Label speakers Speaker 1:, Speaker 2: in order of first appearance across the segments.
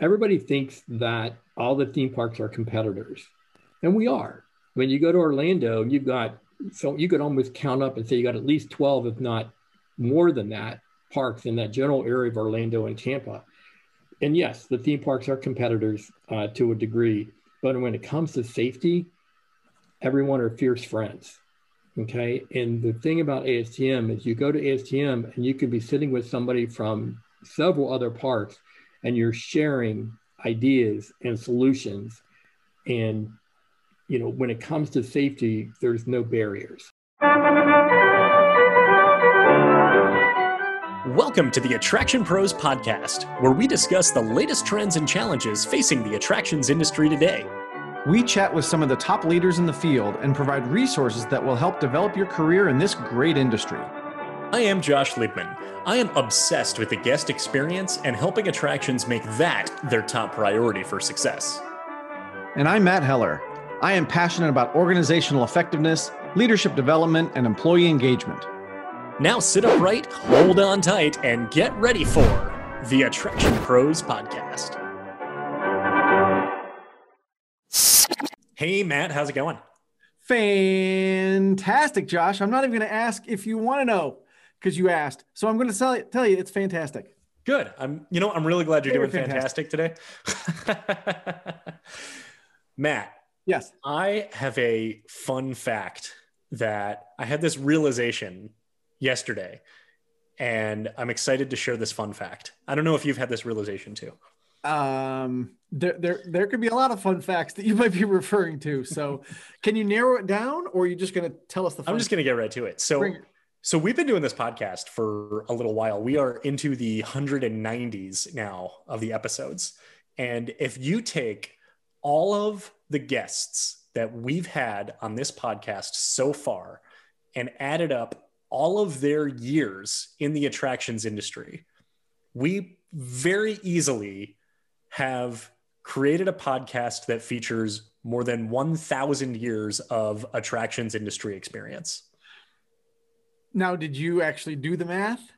Speaker 1: everybody thinks that all the theme parks are competitors, and we are. When you go to Orlando, you've got so you could almost count up and say you got at least 12, if not more than that, parks in that general area of Orlando and Tampa. And yes, the theme parks are competitors uh, to a degree, but when it comes to safety, everyone are fierce friends. Okay. And the thing about ASTM is you go to ASTM and you could be sitting with somebody from several other parks and you're sharing ideas and solutions. And, you know, when it comes to safety, there's no barriers.
Speaker 2: Welcome to the Attraction Pros Podcast, where we discuss the latest trends and challenges facing the attractions industry today.
Speaker 3: We chat with some of the top leaders in the field and provide resources that will help develop your career in this great industry.
Speaker 2: I am Josh Liebman. I am obsessed with the guest experience and helping attractions make that their top priority for success.
Speaker 3: And I'm Matt Heller. I am passionate about organizational effectiveness, leadership development, and employee engagement.
Speaker 2: Now sit upright, hold on tight, and get ready for the Attraction Pros Podcast. Hey, Matt, how's it going?
Speaker 3: Fantastic, Josh. I'm not even going to ask if you want to know because you asked. So I'm going to tell you, tell you it's fantastic.
Speaker 2: Good. I'm, you know, I'm really glad you're doing fantastic, fantastic today. Matt.
Speaker 3: Yes.
Speaker 2: I have a fun fact that I had this realization yesterday, and I'm excited to share this fun fact. I don't know if you've had this realization too
Speaker 3: um there there there could be a lot of fun facts that you might be referring to so can you narrow it down or are you just going to tell us the
Speaker 2: i'm just going to get right to it so so we've been doing this podcast for a little while we are into the 190s now of the episodes and if you take all of the guests that we've had on this podcast so far and added up all of their years in the attractions industry we very easily have created a podcast that features more than 1,000 years of attractions industry experience.
Speaker 3: Now, did you actually do the math?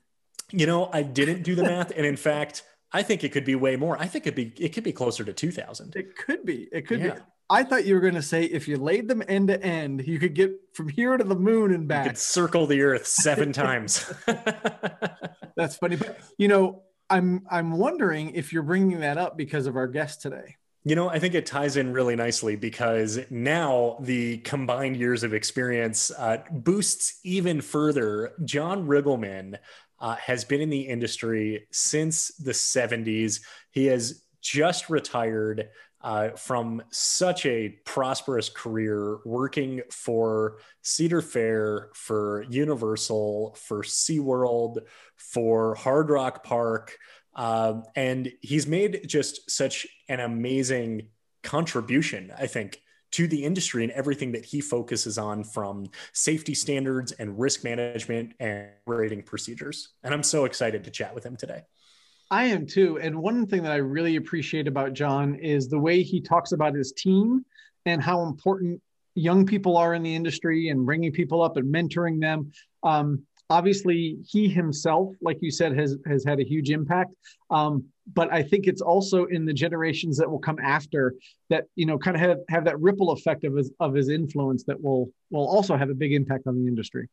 Speaker 2: You know, I didn't do the math, and in fact, I think it could be way more. I think it be it could be closer to 2,000.
Speaker 3: It could be. It could yeah. be. I thought you were going to say if you laid them end to end, you could get from here to the moon and back. You could
Speaker 2: circle the earth seven times.
Speaker 3: That's funny, but you know, I'm I'm wondering if you're bringing that up because of our guest today.
Speaker 2: You know, I think it ties in really nicely because now the combined years of experience uh, boosts even further. John Riggleman uh, has been in the industry since the 70s. He has just retired uh, from such a prosperous career working for Cedar Fair, for Universal, for SeaWorld, for Hard Rock Park. Um, and he's made just such an amazing contribution, I think, to the industry and everything that he focuses on from safety standards and risk management and rating procedures. And I'm so excited to chat with him today.
Speaker 3: I am too. And one thing that I really appreciate about John is the way he talks about his team and how important young people are in the industry and bringing people up and mentoring them. Um, obviously, he himself, like you said, has has had a huge impact. Um, but I think it's also in the generations that will come after that, you know, kind of have, have that ripple effect of his of his influence that will will also have a big impact on the industry.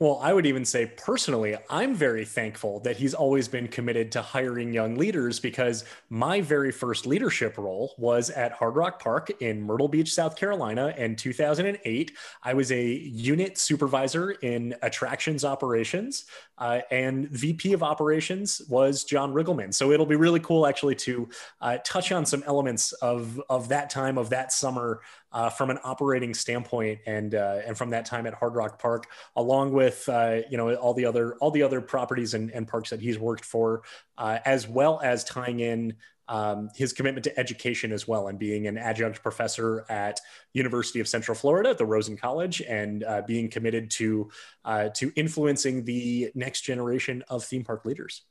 Speaker 2: Well, I would even say personally, I'm very thankful that he's always been committed to hiring young leaders because my very first leadership role was at Hard Rock Park in Myrtle Beach, South Carolina in 2008. I was a unit supervisor in attractions operations, uh, and VP of operations was John Riggleman. So it'll be really cool actually to uh, touch on some elements of, of that time, of that summer uh, from an operating standpoint and uh, and from that time at Hard Rock Park, along with uh, you know all the other all the other properties and, and parks that he's worked for, uh, as well as tying in um, his commitment to education as well and being an adjunct professor at University of Central Florida, at the Rosen College, and uh, being committed to uh, to influencing the next generation of theme park leaders.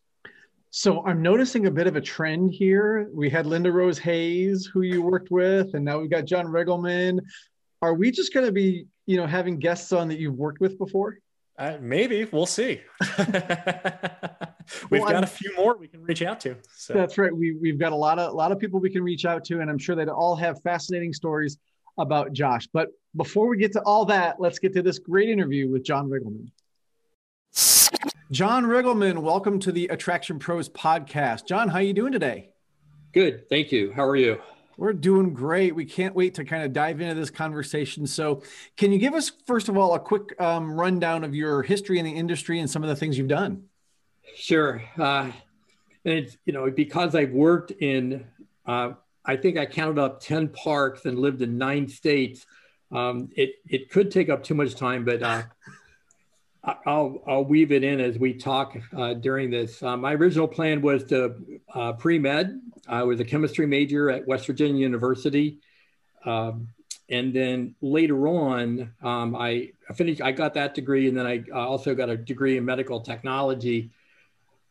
Speaker 3: So I'm noticing a bit of a trend here. We had Linda Rose Hayes, who you worked with, and now we've got John Riggleman. Are we just going to be, you know, having guests on that you've worked with before?
Speaker 2: Uh, maybe we'll see. we've well, got I'm, a few more we can reach out to.
Speaker 3: So. That's right. We we've got a lot of a lot of people we can reach out to, and I'm sure they all have fascinating stories about Josh. But before we get to all that, let's get to this great interview with John Riggleman. John Riggleman, welcome to the Attraction Pros podcast. John, how are you doing today?
Speaker 1: Good, thank you. How are you?
Speaker 3: We're doing great. We can't wait to kind of dive into this conversation. So, can you give us, first of all, a quick um, rundown of your history in the industry and some of the things you've done?
Speaker 1: Sure. Uh, and it's, you know, because I've worked in, uh, I think I counted up 10 parks and lived in nine states. Um, it, it could take up too much time, but uh, I'll, I'll weave it in as we talk uh, during this. Uh, my original plan was to uh, pre-med. I was a chemistry major at West Virginia University. Um, and then later on, um, I finished, I got that degree and then I also got a degree in medical technology.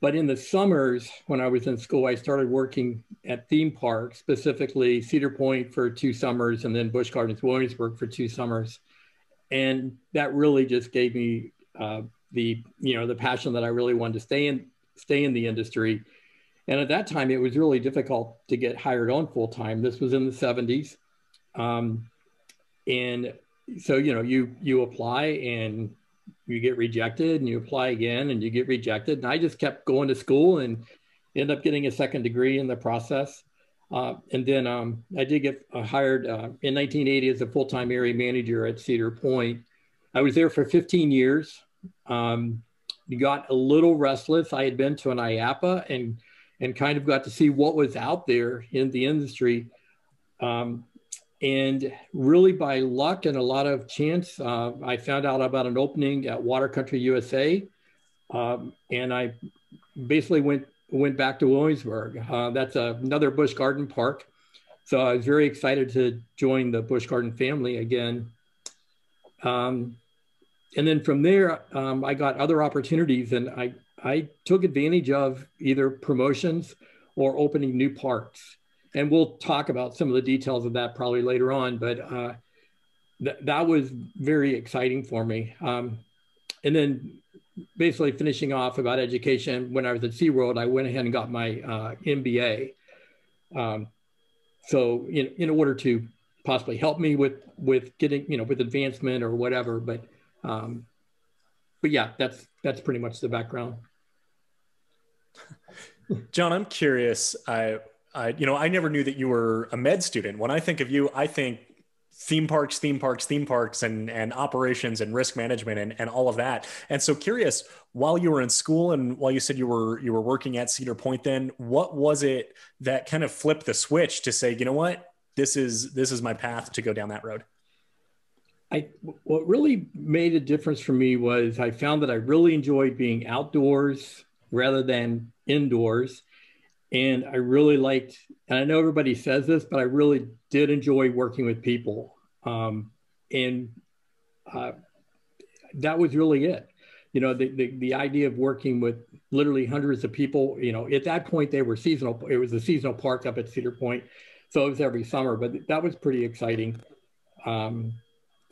Speaker 1: But in the summers, when I was in school, I started working at theme parks, specifically Cedar Point for two summers and then Busch Gardens Williamsburg for two summers. And that really just gave me uh, the you know the passion that I really wanted to stay in stay in the industry. And at that time, it was really difficult to get hired on full time. This was in the 70s, um, and so you know you you apply and you get rejected, and you apply again and you get rejected. And I just kept going to school and end up getting a second degree in the process. Uh, and then um, I did get hired uh, in 1980 as a full time area manager at Cedar Point. I was there for 15 years. Um, got a little restless. I had been to an IAAPA and and kind of got to see what was out there in the industry. Um, and really, by luck and a lot of chance, uh, I found out about an opening at Water Country USA, um, and I basically went went back to Williamsburg. Uh, that's a, another Busch Garden Park, so I was very excited to join the Busch Garden family again. Um, and then from there, um, I got other opportunities, and I I took advantage of either promotions or opening new parks. And we'll talk about some of the details of that probably later on. But uh, th- that was very exciting for me. Um, and then basically finishing off about education, when I was at SeaWorld, I went ahead and got my uh, MBA. Um, so in, in order to possibly help me with with getting you know with advancement or whatever but um, but yeah, that's that's pretty much the background.
Speaker 2: John, I'm curious. I, I, you know, I never knew that you were a med student. When I think of you, I think theme parks, theme parks, theme parks, and and operations and risk management and, and all of that. And so curious, while you were in school and while you said you were you were working at Cedar Point, then what was it that kind of flipped the switch to say, you know what, this is this is my path to go down that road?
Speaker 1: I what really made a difference for me was I found that I really enjoyed being outdoors rather than indoors. And I really liked, and I know everybody says this, but I really did enjoy working with people. Um, and uh, that was really it. You know, the, the, the idea of working with literally hundreds of people, you know, at that point they were seasonal. It was a seasonal park up at Cedar Point. So it was every summer, but that was pretty exciting. Um,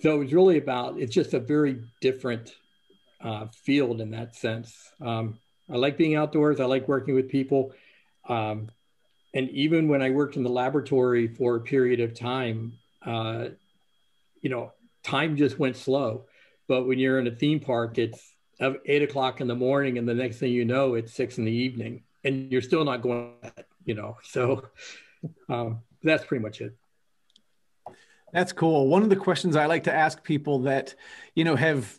Speaker 1: so it was really about it's just a very different uh, field in that sense. Um, i like being outdoors. I like working with people. Um, and even when i worked in the laboratory for a period of time uh, you know time just went slow. But when you're in a theme park it's eight o'clock in the morning and the next thing you know it's six in the evening and you're still not going you know? So um, that's pretty much it
Speaker 3: that's cool. One of the questions I like to ask people that, you know, have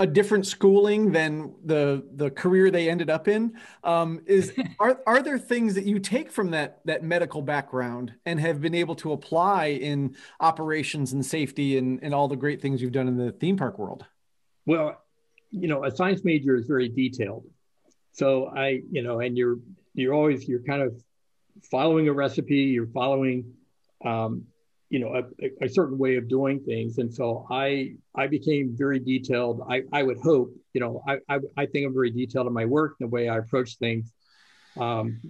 Speaker 3: a different schooling than the the career they ended up in um, is are are there things that you take from that that medical background and have been able to apply in operations and safety and, and all the great things you've done in the theme park world?
Speaker 1: Well, you know, a science major is very detailed. So I, you know, and you're you're always you're kind of following a recipe, you're following um, you know a, a, certain way of doing things and so i i became very detailed i i would hope you know i i, I think i'm very detailed in my work the way i approach things um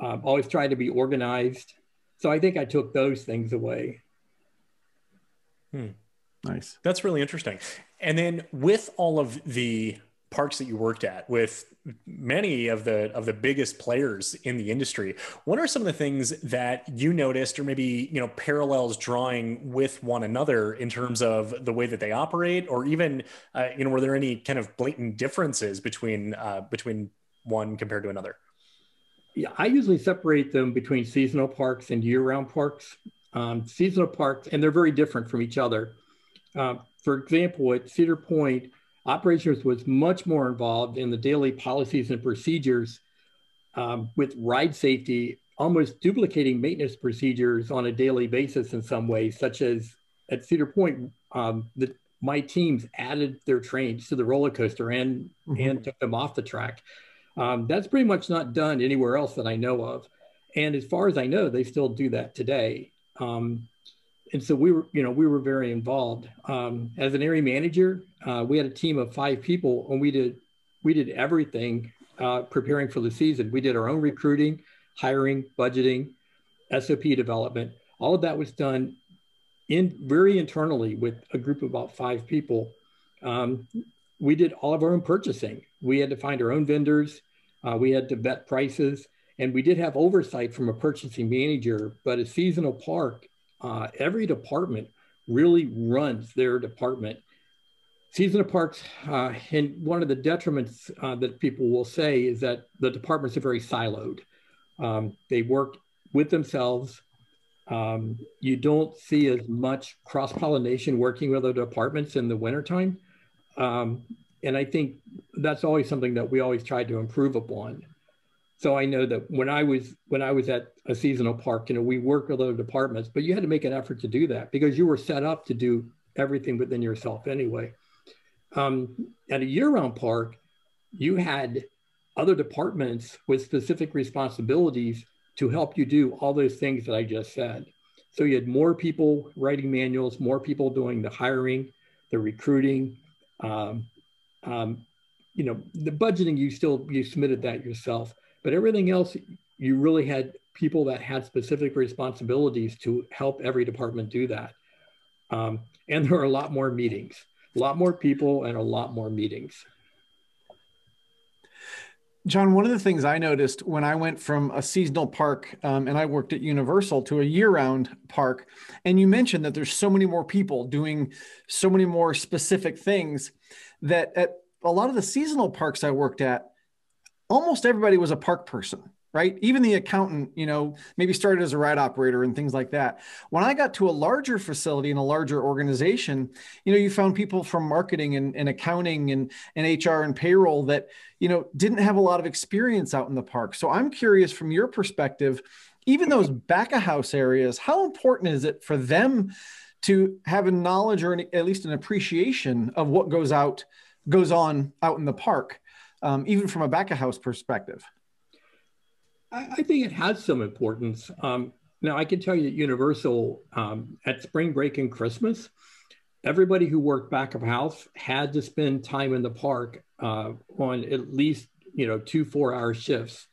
Speaker 1: um, always try to be organized so i think i took those things away
Speaker 2: hmm.
Speaker 3: Nice.
Speaker 2: That's really interesting. And then with all of the parks that you worked at with many of the of the biggest players in the industry what are some of the things that you noticed or maybe you know parallels drawing with one another in terms of the way that they operate? Or even uh, you know were there any kind of blatant differences between uh, between one compared to another?
Speaker 1: Yeah i usually separate them between seasonal parks and year-round parks. Um, seasonal parks and they're very different from each other. Uh, for example at cedar point Operations was much more involved in the daily policies and procedures um, with ride safety, almost duplicating maintenance procedures on a daily basis in some ways, such as at Cedar Point, um, the, my teams added their trains to the roller coaster and, mm-hmm. and took them off the track. Um, that's pretty much not done anywhere else that I know of. And as far as I know, they still do that today. Um, and so we were, you know, we were very involved. Um, as an area manager, uh, we had a team of five people, and we did we did everything uh, preparing for the season. We did our own recruiting, hiring, budgeting, SOP development. All of that was done in very internally with a group of about five people. Um, we did all of our own purchasing. We had to find our own vendors. Uh, we had to vet prices, and we did have oversight from a purchasing manager. But a seasonal park uh, every department really runs their department. Seasonal parks, uh, and one of the detriments uh, that people will say is that the departments are very siloed. Um, they work with themselves. Um, you don't see as much cross pollination working with other departments in the wintertime. Um, and I think that's always something that we always try to improve upon. So I know that when I was when I was at a seasonal park, you know, we work with other departments, but you had to make an effort to do that because you were set up to do everything within yourself anyway. Um, at a year-round park, you had other departments with specific responsibilities to help you do all those things that I just said. So you had more people writing manuals, more people doing the hiring, the recruiting, um, um, you know, the budgeting. You still you submitted that yourself but everything else, you really had people that had specific responsibilities to help every department do that. Um, and there are a lot more meetings, a lot more people, and a lot more meetings.
Speaker 3: John, one of the things I noticed when I went from a seasonal park um, and I worked at Universal to a year round park, and you mentioned that there's so many more people doing so many more specific things that at a lot of the seasonal parks I worked at, almost everybody was a park person right? Even the accountant you know maybe started as a ride operator and things like that. When i got to a larger facility and a larger organization you know you found people from marketing and, and accounting and, and hr and payroll that you know didn't have a lot of experience out in the park. So i'm curious from your perspective even those back of house areas how important is it for them to have a knowledge or an, at least an appreciation of what goes out goes on out in the park um, even from a back of house perspective?
Speaker 1: I, I, think it has some importance. Um, now, I can tell you that Universal um, at spring break and Christmas, everybody who worked back of house had to spend time in the park uh, on at least you know two four hour shifts,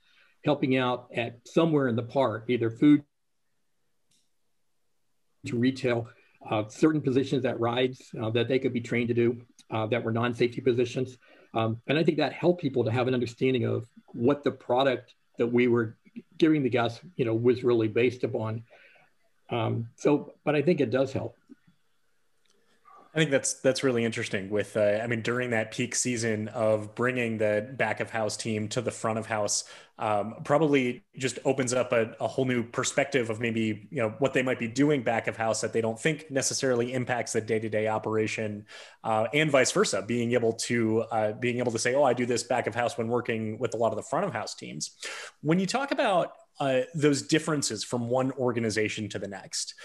Speaker 1: helping out at somewhere in the park, either food to retail, uh, certain positions at rides uh, that they could be trained to do uh, that were non-safety positions. Um, and I think that helped people to have an understanding of what the product that we were giving the guests, you know, was really based upon. Um, so, but I think it does help.
Speaker 2: I think that's that's really interesting. With uh, I mean, during that peak season of bringing the back of house team to the front of house, um, probably just opens up a, a, whole new perspective of maybe you know what they might be doing back of house that they don't think necessarily impacts the day to day operation, uh, and vice versa. Being able to uh, being able to say, oh, I do this back of house when working with a lot of the front of house teams. When you talk about uh, those differences from one organization to the next.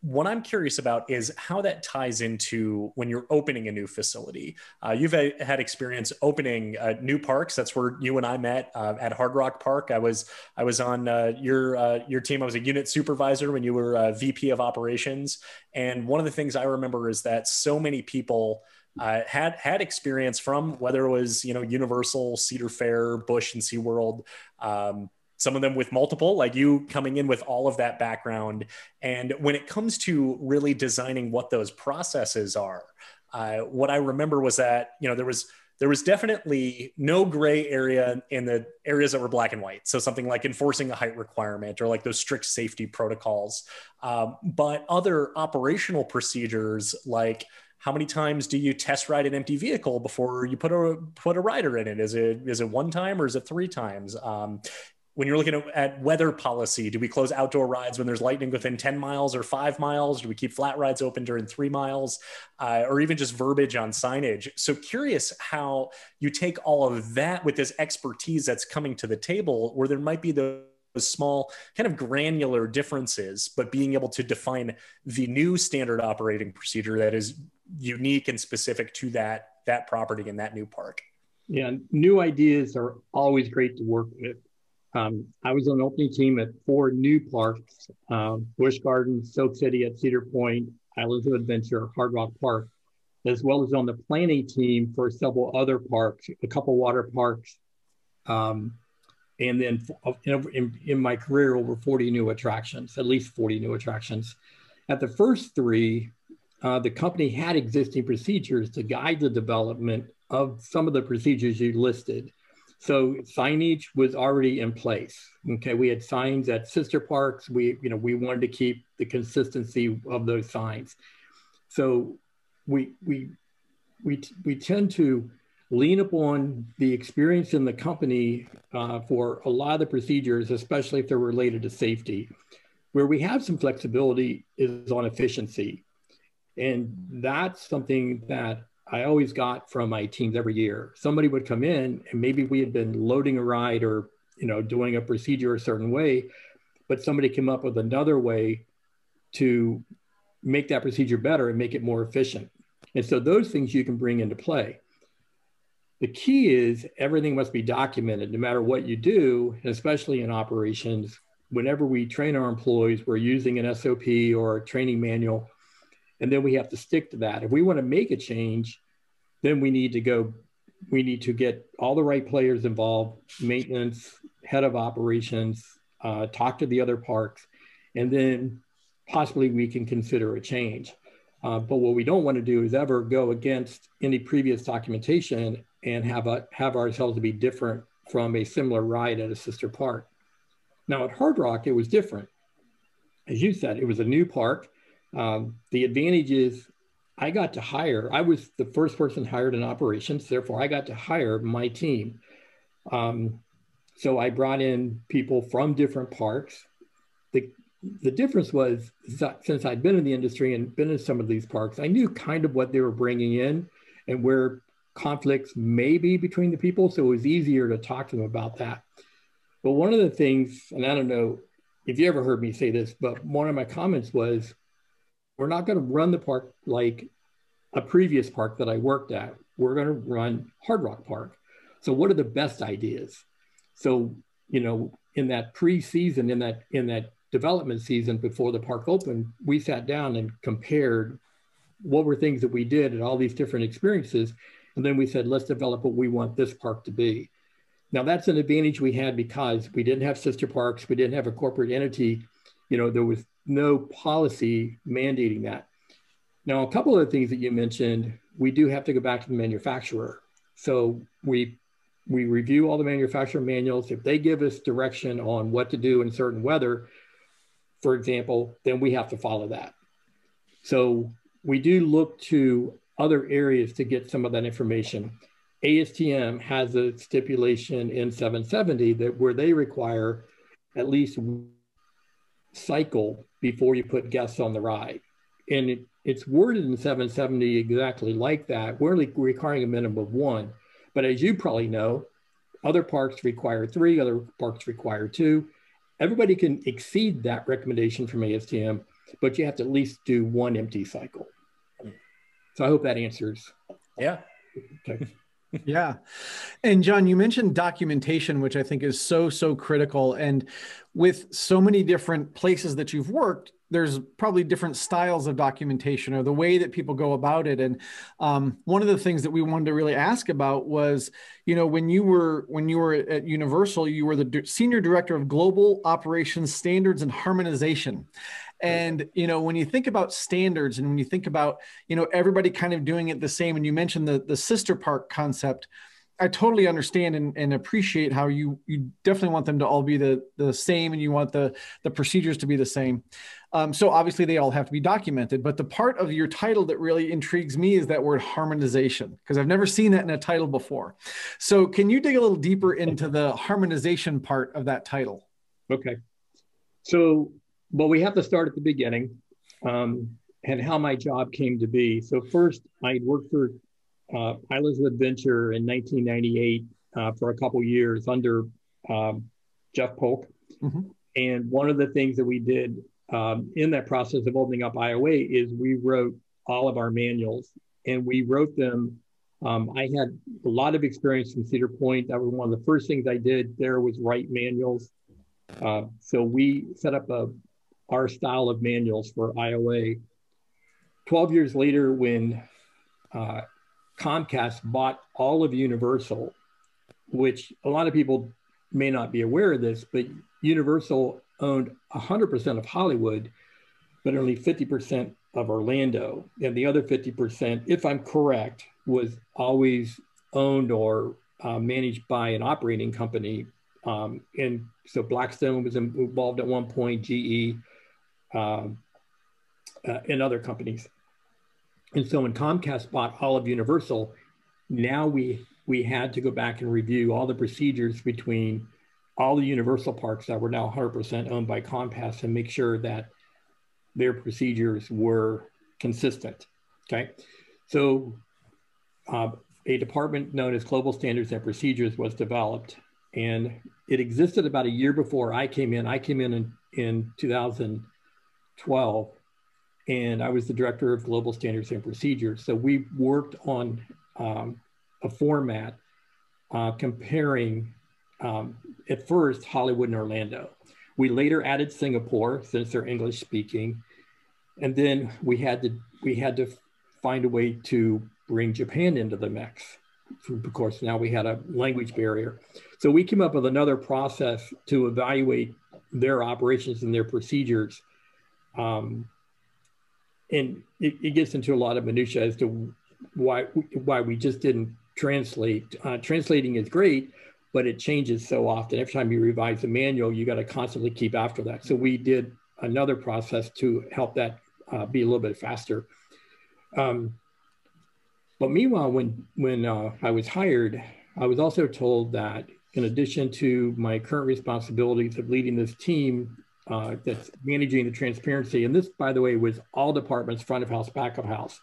Speaker 2: What I'm curious about is how that ties into when you're opening a new facility. Uh, you've had experience opening uh, new parks. That's where you and I met uh, at Hard Rock Park. I was I was on uh, your your team. I was a unit supervisor when you were VP of operations. And one of the things I remember is that so many people. Uh, had had experience from whether it was you know Universal, Cedar Fair, Busch and SeaWorld, um, some of them with multiple, like you coming in with all of that background. And when it comes to really designing what those processes are, uh, what I remember was that, you know, there was there was definitely no gray area in the areas that were black and white. So something like enforcing a height requirement or like those strict safety protocols. Um, but other operational procedures like how many times do you test ride an empty vehicle before you put a put a rider in it? Is it is it one time or is it three times? Um, when you're looking at, at, weather policy, do we close outdoor rides when there's lightning within 10 miles or five miles? Do we keep flat rides open during three miles? Uh, or even just verbiage on signage? So, curious how you take all of that with this expertise that's coming to the table, where there might be those small, kind of granular differences, but being able to define the new standard operating procedure that is unique and specific to that, that property and that new park.
Speaker 1: Yeah, new ideas are always great to work with um, I was on the opening team at four new parks, um, Busch Gardens, Soak City at Cedar Point, Islands of Adventure, Hard Rock Park, as well as on the planning team for several other parks, a couple water parks. Um, and then in, in, my career, over 40 new attractions, at least 40 new attractions. At the first three, uh, the company had existing procedures to guide the development of some of the procedures you listed. So signage was already in place. Okay, we had signs at sister parks. We, you know, we wanted to keep the consistency of those signs. So we we we we tend to lean upon the experience in the company uh, for a lot of the procedures, especially if they're related to safety. Where we have some flexibility is on efficiency. And that's something that I always got from my teams every year. Somebody would come in and maybe we had been loading a ride or you know doing a procedure a certain way, but somebody came up with another way to make that procedure better and make it more efficient. And so those things you can bring into play. The key is everything must be documented no matter what you do, especially in operations. Whenever we train our employees, we're using an SOP or a training manual and then we have to stick to that. If we want to make a change, then we need to go, we need to get all the right players involved, maintenance, head of operations, uh, talk to the other parks, and then possibly we can consider a change. Uh, but what we don't want to do is ever go against any previous documentation and have a, have ourselves to be different from a similar ride at a sister park. Now at Hard Rock, it was different. As you said, it was a new park. Um, the advantage is I got to hire, I was the first person hired in operations, therefore, I got to hire my team. Um, so I brought in people from different parks. The, the difference was since I'd been in the industry and been in some of these parks, I knew kind of what they were bringing in and where conflicts may be between the people. So it was easier to talk to them about that. But one of the things, and I don't know if you ever heard me say this, but one of my comments was we're not going to run the park like a previous park that I worked at. We're going to run Hard Rock Park. So what are the best ideas? So, you know, in that pre-season, in that in that development season before the park opened, we sat down and compared what were things that we did and all these different experiences. And then we said, let's develop what we want this park to be. Now that's an advantage we had because we didn't have sister parks, we didn't have a corporate entity. You know, there was no policy mandating that. Now, a couple of the things that you mentioned, we do have to go back to the manufacturer. So we we review all the manufacturer manuals. If they give us direction on what to do in certain weather, for example, then we have to follow that. So we do look to other areas to get some of that information. ASTM has a stipulation in 770 that where they require at least cycle before you put guests on the ride. And it, it's worded in 770 exactly like that. We're only requiring a minimum of one. But as you probably know, other parks require three, other parks require two. Everybody can exceed that recommendation from ASTM, but you have to at least do one empty cycle. So I hope that answers.
Speaker 2: Yeah.
Speaker 3: Okay. Yeah. And John, you mentioned documentation, which I think is so, so critical. And with so many different places that you've worked, there's probably different styles of documentation or the way that people go about it and um, one of the things that we wanted to really ask about was you know when you were when you were at universal you were the senior director of global operations standards and harmonization and you know when you think about standards and when you think about you know everybody kind of doing it the same and you mentioned the the sister park concept I totally understand and, and, appreciate how you you definitely want them to all be the the same and you want the the procedures to be the same. Um, so obviously they all have to be documented. But the part of your title that really intrigues me is that word harmonization because I've never seen that in a title before. So can you dig a little deeper into the harmonization part of that title?
Speaker 1: Okay. So well, we have to start at the beginning um, and how my job came to be. So first, I worked for uh, Islands of Adventure in 1998 uh, for a couple years under um, Jeff Polk. Mm-hmm. And one of the things that we did um, in that process of opening up IOA is we wrote all of our manuals and we wrote them. Um, I had a lot of experience from Cedar Point. That was one of the first things I did there was write manuals. Uh, so we set up a, our style of manuals for IOA. 12 years later, when uh, Comcast bought all of Universal, which a lot of people may not be aware of this, but Universal owned 100% of Hollywood, but only 50% of Orlando. And the other 50%, if I'm correct, was always owned or uh, managed by an operating company. Um, and so Blackstone was involved at one point, GE, um, uh, and other companies. And so when Comcast bought all of Universal, now we we had to go back and review all the procedures between all the Universal parks that were now 100% owned by Comcast and make sure that their procedures were consistent. Okay, so uh, a department known as Global Standards and Procedures was developed, and it existed about a year before I came in. I came in in, in 2012 and I was the director of global standards and procedures. So we worked on um, a format uh, comparing um, at first Hollywood and Orlando. We later added Singapore since they're English speaking, and then we had to we had to find a way to bring Japan into the mix. Of course, now we had a language barrier, so we came up with another process to evaluate their operations and their procedures. Um, and it, it, gets into a lot of minutia as to why why we just didn't translate. Uh, translating is great, but it changes so often. Every time you revise the manual, you got to constantly keep after that. So we did another process to help that uh, be a little bit faster. Um, but meanwhile, when when uh, I was hired, I was also told that in addition to my current responsibilities of leading this team uh, that's managing the transparency. And this, by the way, was all departments, front of house, back of house,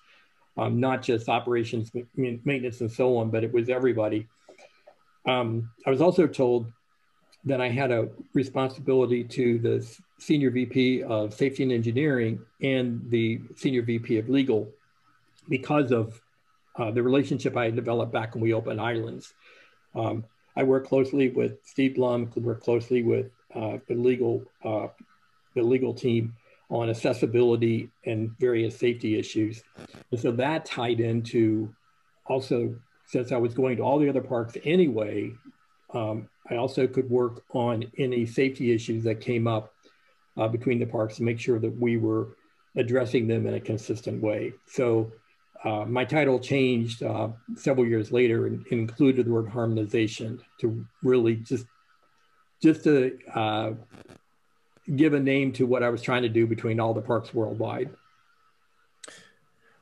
Speaker 1: um, not just operations, maintenance, and so on, but it was everybody. Um, I was also told that I had a responsibility to the senior VP of safety and engineering and the senior VP of legal because of uh, the relationship I had developed back when we opened Islands. Um, I work closely with Steve Blum, work closely with uh, the legal uh, the legal team on accessibility and various safety issues. And so that tied into also since I was going to all the other parks anyway, um, I also could work on any safety issues that came up uh, between the parks to make sure that we were addressing them in a consistent way. So uh, my title changed uh, several years later and, and, included the word harmonization to really just just to uh, give a name to what I was trying to do between all the parks worldwide.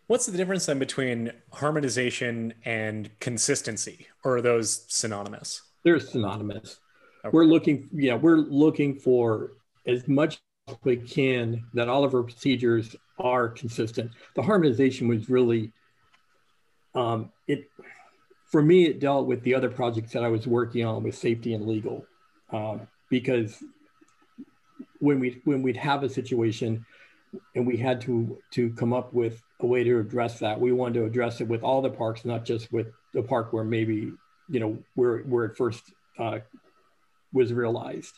Speaker 2: What's the difference then between harmonization and consistency, or are those synonymous?
Speaker 1: They're synonymous. Okay. We're looking, yeah, we're looking for as much as we can that all of our procedures are consistent. The harmonization was really, um, it for me, it dealt with the other projects that I was working on with safety and legal um, because when we when we'd have a situation and we had to to come up with a way to address that we wanted to address it with all the parks not just with the park where maybe you know where where it first uh, was realized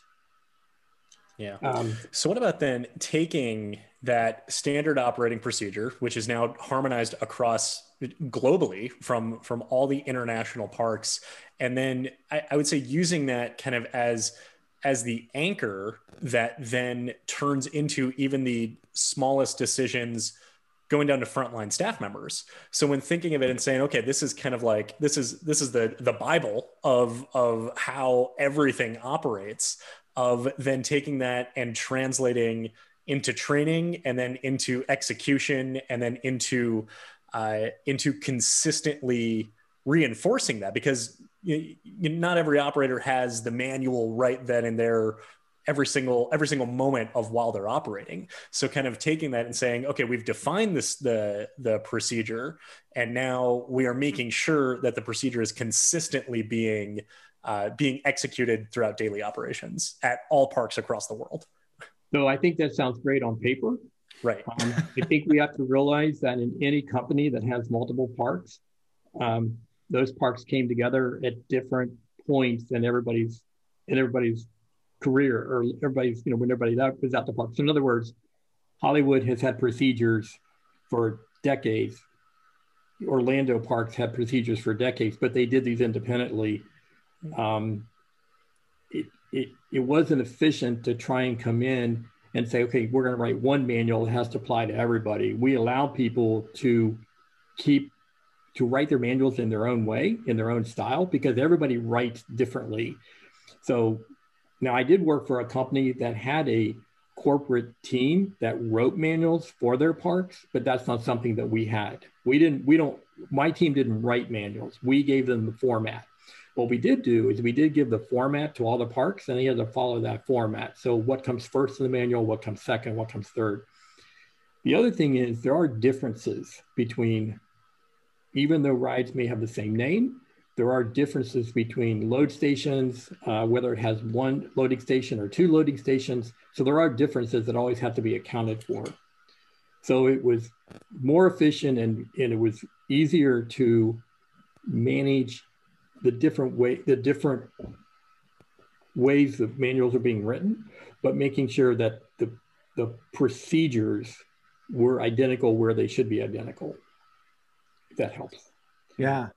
Speaker 2: Yeah. Um, so what about then taking that standard operating procedure, which is now harmonized across globally from from all the international parks, and then I, I would say using that kind of as as the anchor that then turns into even the smallest decisions going down to frontline staff members. So when thinking of it and saying, okay, this is kind of like this is this is the the Bible of of how everything operates, of then taking that and translating into training and then into execution and then into uh, into consistently reinforcing that because you, you, not every operator has the manual right then and there every single every single moment of while they're operating. So kind of taking that and saying okay we've defined this the the procedure and now we are making sure that the procedure is consistently being uh, being executed throughout daily operations at all parks across the world.
Speaker 1: So i think that sounds great on paper.
Speaker 2: Right.
Speaker 1: Um, i think we have to realize that in any company that has multiple parks um, those parks came together at different points in everybody's in everybody's career or everybody's you know when everybody was out the park. So in other words, Hollywood has had procedures for decades. Orlando parks had procedures for decades, but they did these independently. Um, it, it, it wasn't efficient to try and come in and say, okay, we're going to write one manual that has to apply to everybody. We allow people to keep to write their manuals in their own way, in their own style, because everybody writes differently. So now I did work for a company that had a corporate team that wrote manuals for their parks, but that's not something that we had. We didn't, we don't, my team didn't write manuals. We gave them the format. What we did do is we did give the format to all the parks and they had to follow that format. So what comes first in the manual, what comes second, what comes third. The other thing is there are differences between even though rides may have the same name, there are differences between load stations, uh, whether it has one loading station or two loading stations. So there are differences that always have to be accounted for. So it was more efficient and, and it was easier to manage the different way, the different ways the manuals are being written, but making sure that the, the procedures were identical where they should be identical that helps.
Speaker 3: Yeah.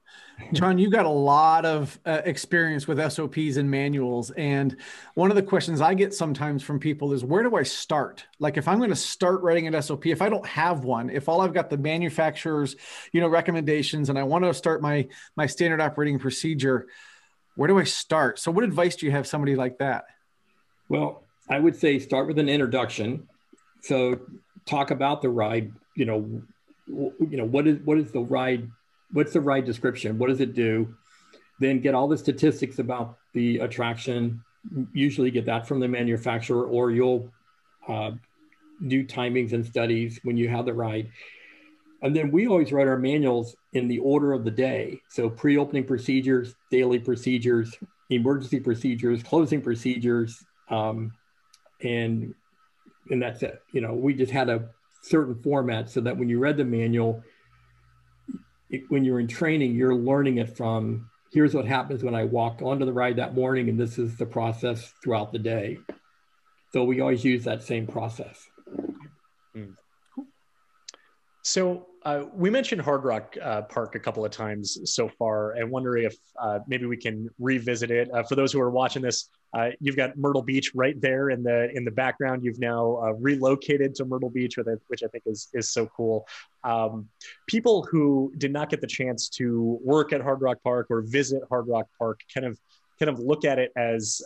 Speaker 3: John, you've got a lot of uh, experience with SOPs and manuals. And one of the questions I get sometimes from people is where do I start? Like if I'm going to start writing an SOP, if I don't have one, if all I've got the manufacturer's, you know, recommendations and I want to start my my standard operating procedure, where do I start? So what advice do you have somebody like that?
Speaker 1: Well, I would say start with an introduction. So talk about the ride, you know, you know what is what is the ride what's the ride description? What does it do? Then get all the statistics about the attraction. Usually get that from the manufacturer or you'll uh, do timings and studies when you have the ride. And then we always write our manuals in the order of the day. So pre-opening procedures daily procedures emergency procedures closing procedures um, and and that's it. You know we just had a certain formats so that when you read the manual, it, when you're in training, you're learning it from here's what happens when I walk onto the ride that morning, and this is the process throughout the day. So we always use that same process. Mm.
Speaker 2: So uh, we mentioned Hard Rock uh, Park a couple of times so far, and wondering if uh, maybe we can revisit it. Uh, for those who are watching this, uh, you've got Myrtle Beach right there in the in the background. You've now uh, relocated to Myrtle Beach, which I think is is so cool. Um, people who did not get the chance to work at Hard Rock Park or visit Hard Rock Park kind of kind of look at it as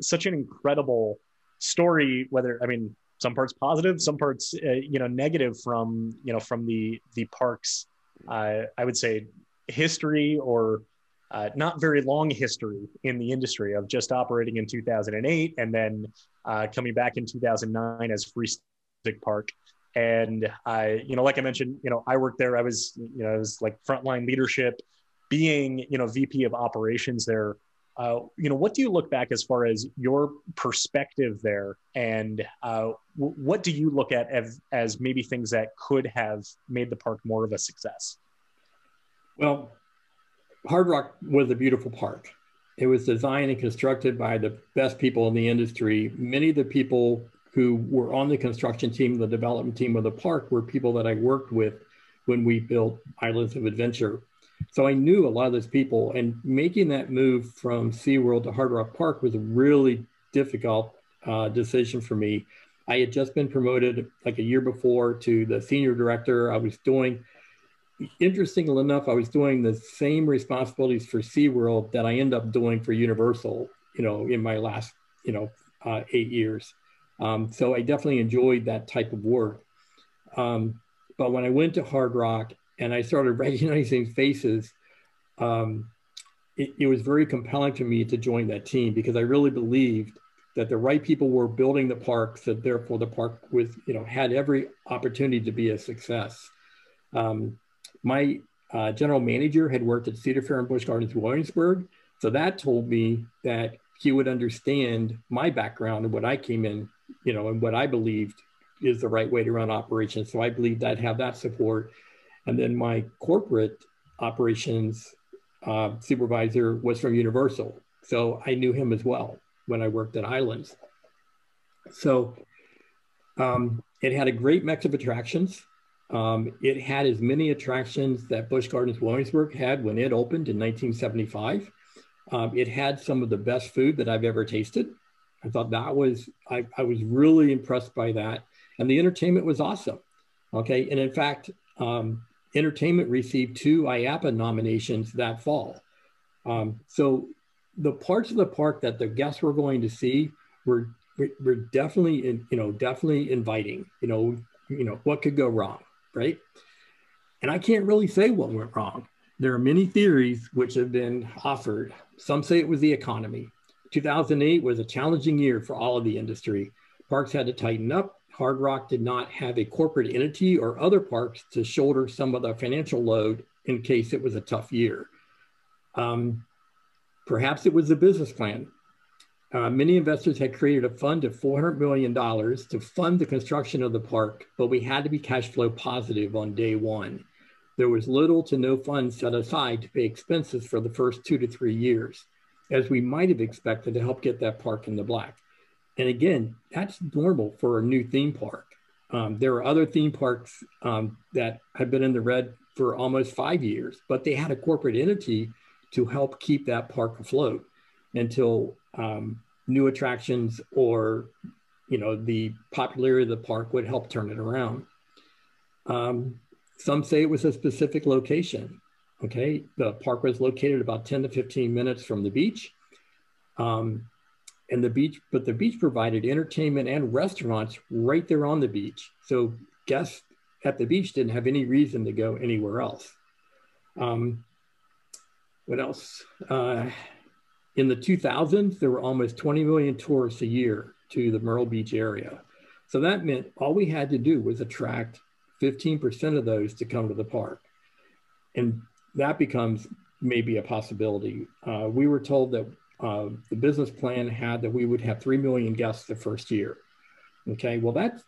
Speaker 2: such an incredible story. Whether I mean some parts positive, some parts uh, you know negative from you know from the the parks. Uh, I would say history or uh, not very long history in the industry of just operating in 2008 and then uh, coming back in 2009 as Freestyle Park. And I, you know, like I mentioned, you know, I worked there. I was, you know, I was like frontline leadership, being, you know, VP of operations there uh, you know, what do you look back as far as your perspective there, and uh, w- what do you look at as, as maybe things that could have made the park more of a success?
Speaker 1: Well, Hard Rock was a beautiful park, it was designed and constructed by the best people in the industry. Many of the people who were on the construction team, the development team of the park, were people that I worked with when we built Islands of Adventure. So I knew a lot of those people, and making that move from SeaWorld to Hard Rock Park was a really difficult uh, decision for me. I had just been promoted like a year before to the senior director. I was doing, interestingly enough, I was doing the same responsibilities for SeaWorld that I end up doing for Universal, you know, in my last, you know, uh, eight years. Um, so I definitely enjoyed that type of work. Um, but when I went to Hard Rock and I started recognizing faces, um, it, it, was very compelling to me to join that team because I really believed that the right people were building the park, so therefore the park was, you know, had every opportunity to be a success. Um, my uh, general manager had worked at Cedar Fair and Busch Gardens Williamsburg, so that told me that he would understand my background and what I came in, you know, and what I believed is the right way to run operations. So I believed I'd have that support. And then my corporate operations uh, supervisor was from Universal. So I knew him as well when I worked at Islands. So um, it had a great mix of attractions. Um, it had as many attractions that Busch Gardens Williamsburg had when it opened in 1975. Um, it had some of the best food that I've ever tasted. I thought that was, I, I was really impressed by that. And the entertainment was awesome. Okay. And in fact, um, entertainment received two IAAPA nominations that fall. Um, so the parts of the park that the guests were going to see were were definitely in, you know definitely inviting you know you know what could go wrong right? And i can't really say what went wrong. There are many theories which have been offered. Some say it was the economy. 2008 was a challenging year for all of the industry. Parks had to tighten up. Hard rock did not have a corporate entity or other parks to shoulder some of the financial load in case it was a tough year. Um, Perhaps it was the business plan. Uh, many investors had created a fund of $400 million to fund the construction of the park, but we had to be cash flow positive on day one. There was little to no funds set aside to pay expenses for the first two to three years, as we might have expected to help get that park in the black. And again, that's normal for a new theme park. Um, there are other theme parks um, that have been in the red for almost five years, but they had a corporate entity to help keep that park afloat until um, new attractions or you know the popularity of the park would help turn it around. Um, some say it was a specific location. Okay, the park was located about 10 to 15 minutes from the beach. Um, and the beach, but the beach provided entertainment and restaurants right there on the beach. So guests at the beach didn't have any reason to go anywhere else. Um, what else? Uh, in the 2000s, there were almost 20 million tourists a year to the Myrtle Beach area. So that meant all we had to do was attract 15% of those to come to the park. And that becomes maybe a possibility. Uh, we were told that uh, the business plan had that we would have 3 million guests the first year. Okay, well, that,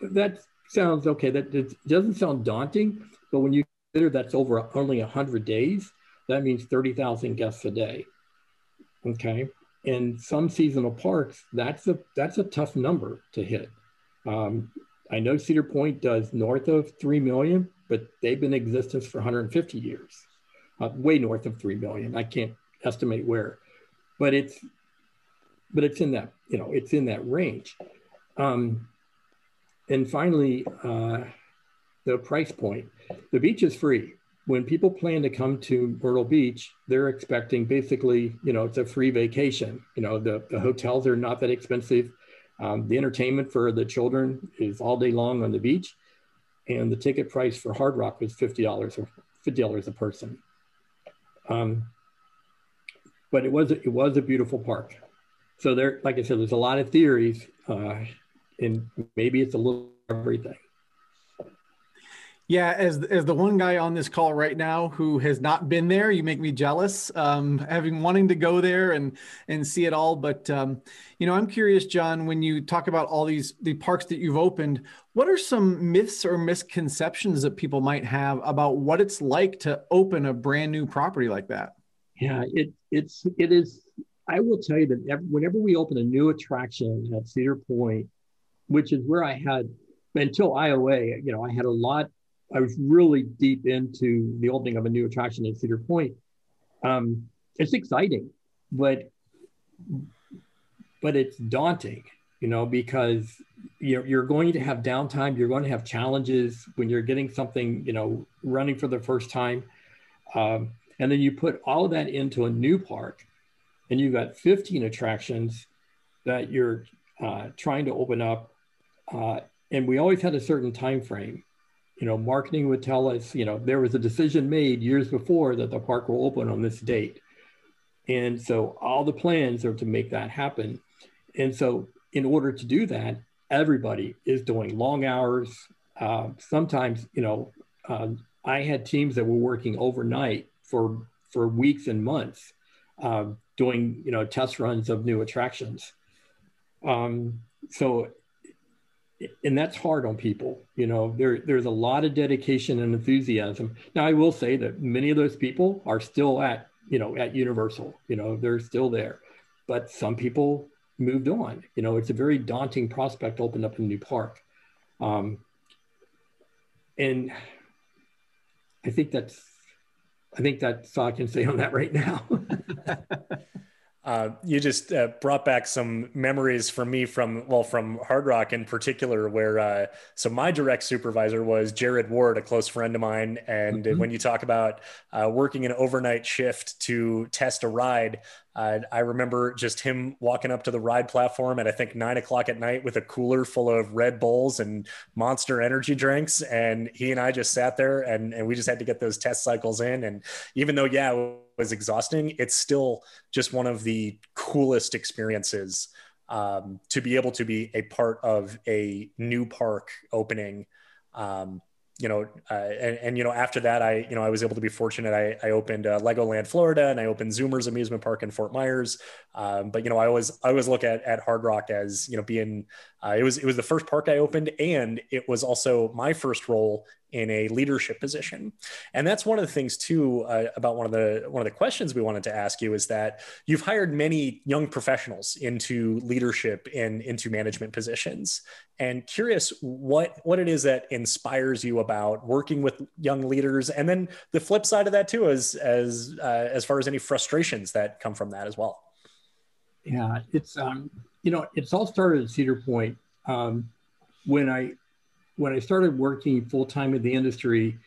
Speaker 1: that sounds okay. That doesn't sound daunting, but when you consider that's over only 100 days, that means 30,000 guests a day. Okay. In some seasonal parks, that's a that's a tough number to hit. Um, I know Cedar Point does north of 3 million, but they've been in existence for 150 years, uh, way north of 3 million. I can't estimate where, but it's, but it's in that, you know, it's in that range. Um, and finally, uh, the price point. The beach is free when people plan to come to Myrtle Beach, they're expecting basically, you know, it's a free vacation. You know, the, the hotels are not that expensive. Um, the entertainment for the children is all day long on the beach. And the ticket price for Hard Rock was $50 or $50 a person. Um, but it was, it was a beautiful park. So there, like I said, there's a lot of theories uh, and maybe it's a little everything.
Speaker 3: Yeah, as as the one guy on this call right now who has not been there, you make me jealous. Um, having wanting to go there and and see it all, but um, you know, I'm curious, John, when you talk about all these the parks that you've opened, what are some myths or misconceptions that people might have about what it's like to open a brand new property like that?
Speaker 1: Yeah, it it's it is. I will tell you that every, whenever we open a new attraction at Cedar Point, which is where I had until IOA, you know, I had a lot. I was really deep into the opening of a new attraction at Cedar Point. Um, it's exciting, but but it's daunting, you know, because you're, you're going to have downtime. You're going to have challenges when you're getting something, you know, running for the first time. Um, and then you put all of that into a new park and you've got 15 attractions that you're uh, trying to open up. Uh, and we always had a certain time frame. You know, marketing would tell us, you know, there was a decision made years before that the park will open on this date. And so all the plans are to make that happen. And so, in order to do that, everybody is doing long hours. Uh, sometimes, you know, uh, I had teams that were working overnight for for weeks and months, uh, doing you know test runs of new attractions. Um, so, and that's hard on people. You know, there there's a lot of dedication and enthusiasm. Now, I will say that many of those people are still at you know at Universal. You know, they're still there, but some people moved on. You know, it's a very daunting prospect to open up a new park. Um, and I think that's, I think that's all I can say on that right now.
Speaker 2: Uh, you just uh, brought back some memories for me from well from hard rock in particular where uh, so my direct supervisor was jared ward a close friend of mine and mm-hmm. when you talk about uh, working an overnight shift to test a ride uh, I remember just him walking up to the ride platform at I think nine o'clock at night with a cooler full of Red Bulls and Monster energy drinks, and he and I just sat there and and we just had to get those test cycles in. And even though yeah, was exhausting, it's still just one of the coolest experiences um, to be able to be a part of a new park opening. Um, you know, uh, and, and, you know, after that, I, you know, I was able to be fortunate. I, I opened uh, Legoland Florida and I opened Zoomers Amusement Park in Fort Myers. Um, but you know, I always, I always look at, at Hard Rock as, you know, being, uh, it was, it was the first park I opened and it was also my first role in a leadership position. And that's one of the things too uh, about one of the one of the questions we wanted to ask you is that you've hired many young professionals into leadership and into management positions. And curious what what it is that inspires you about working with young leaders, and then the flip side of that too is as uh, as far as any frustrations that come from that as well.
Speaker 1: Yeah, it's um, you know it's all started at Cedar Point. Um, when I when I started working full time in the industry,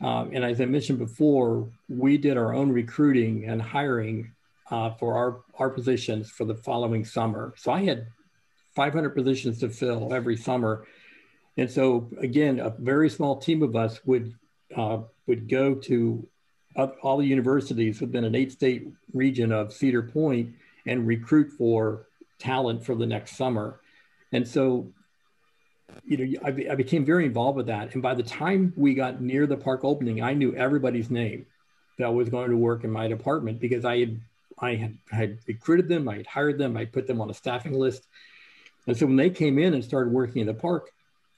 Speaker 1: um, and as I mentioned before, we did our own recruiting and hiring uh, for our, our positions for the following summer. So I had 500 positions to fill every summer. And so again, a very small team of us would uh, would go to all the universities within an eight state region of Cedar Point and recruit for talent for the next summer. And so you know, I, I, became very involved with that. And by the time we got near the park opening, I knew everybody's name that was going to work in my department because I had I had, had recruited them, I had hired them, I put them on a staffing list. And so when they came in and started working in the park,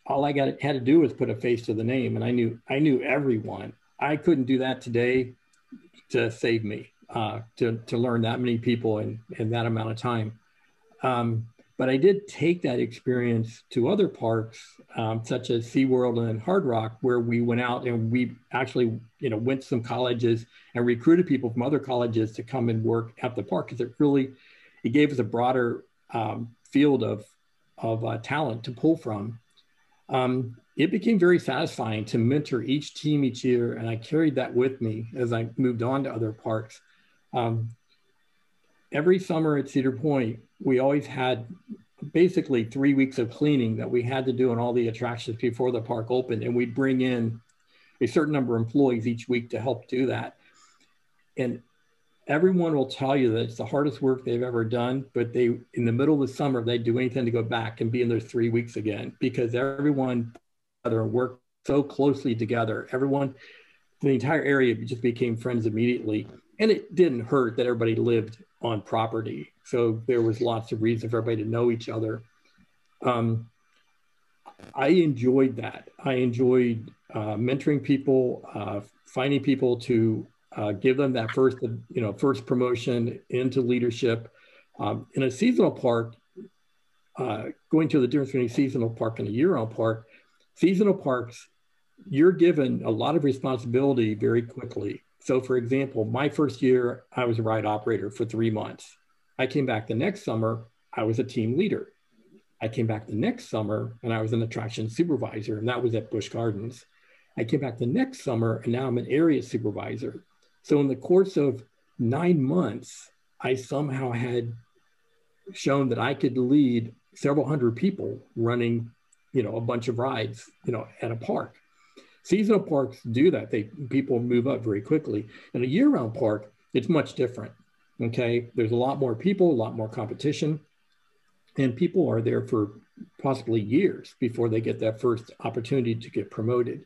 Speaker 1: all I got had to do was put a face to the name, and I knew I knew everyone. I couldn't do that today to save me uh, to to learn that many people in in that amount of time. Um, but I did take that experience to other parks, um, such as SeaWorld and Hard Rock, where we went out and we actually, you know, went to some colleges and recruited people from other colleges to come and work at the park because it really, it gave us a broader um, field of, of uh, talent to pull from. Um, it became very satisfying to mentor each team each year, and I carried that with me as I moved on to other parks. Um, every summer at Cedar Point, we always had basically three weeks of cleaning that we had to do in all the attractions before the park opened. And we'd bring in a certain number of employees each week to help do that. And everyone will tell you that it's the hardest work they've ever done, but they, in the middle of the summer, they'd do anything to go back and be in there three weeks again because everyone together worked so closely together. Everyone, the entire area just became friends immediately. And it didn't hurt that everybody lived on property. So there was lots of reasons for everybody to know each other. Um, I enjoyed that. I enjoyed uh, mentoring people, uh, finding people to uh, give them that first, you know, first promotion into leadership. Um, in a seasonal park, uh, going to the difference between a seasonal park and a year-round park, seasonal parks, you're given a lot of responsibility very quickly. So, for example, my first year, I was a ride operator for three months. I came back the next summer, I was a team leader. I came back the next summer and I was an attraction supervisor, and that was at Busch Gardens. I came back the next summer and now I'm an area supervisor. So, in the course of nine months, I somehow had shown that I could lead several hundred people running, you know, a bunch of rides, you know, at a park. Seasonal parks do that. They people move up very quickly. In a year-round park, it's much different. Okay, there's a lot more people, a lot more competition, and people are there for possibly years before they get that first opportunity to get promoted.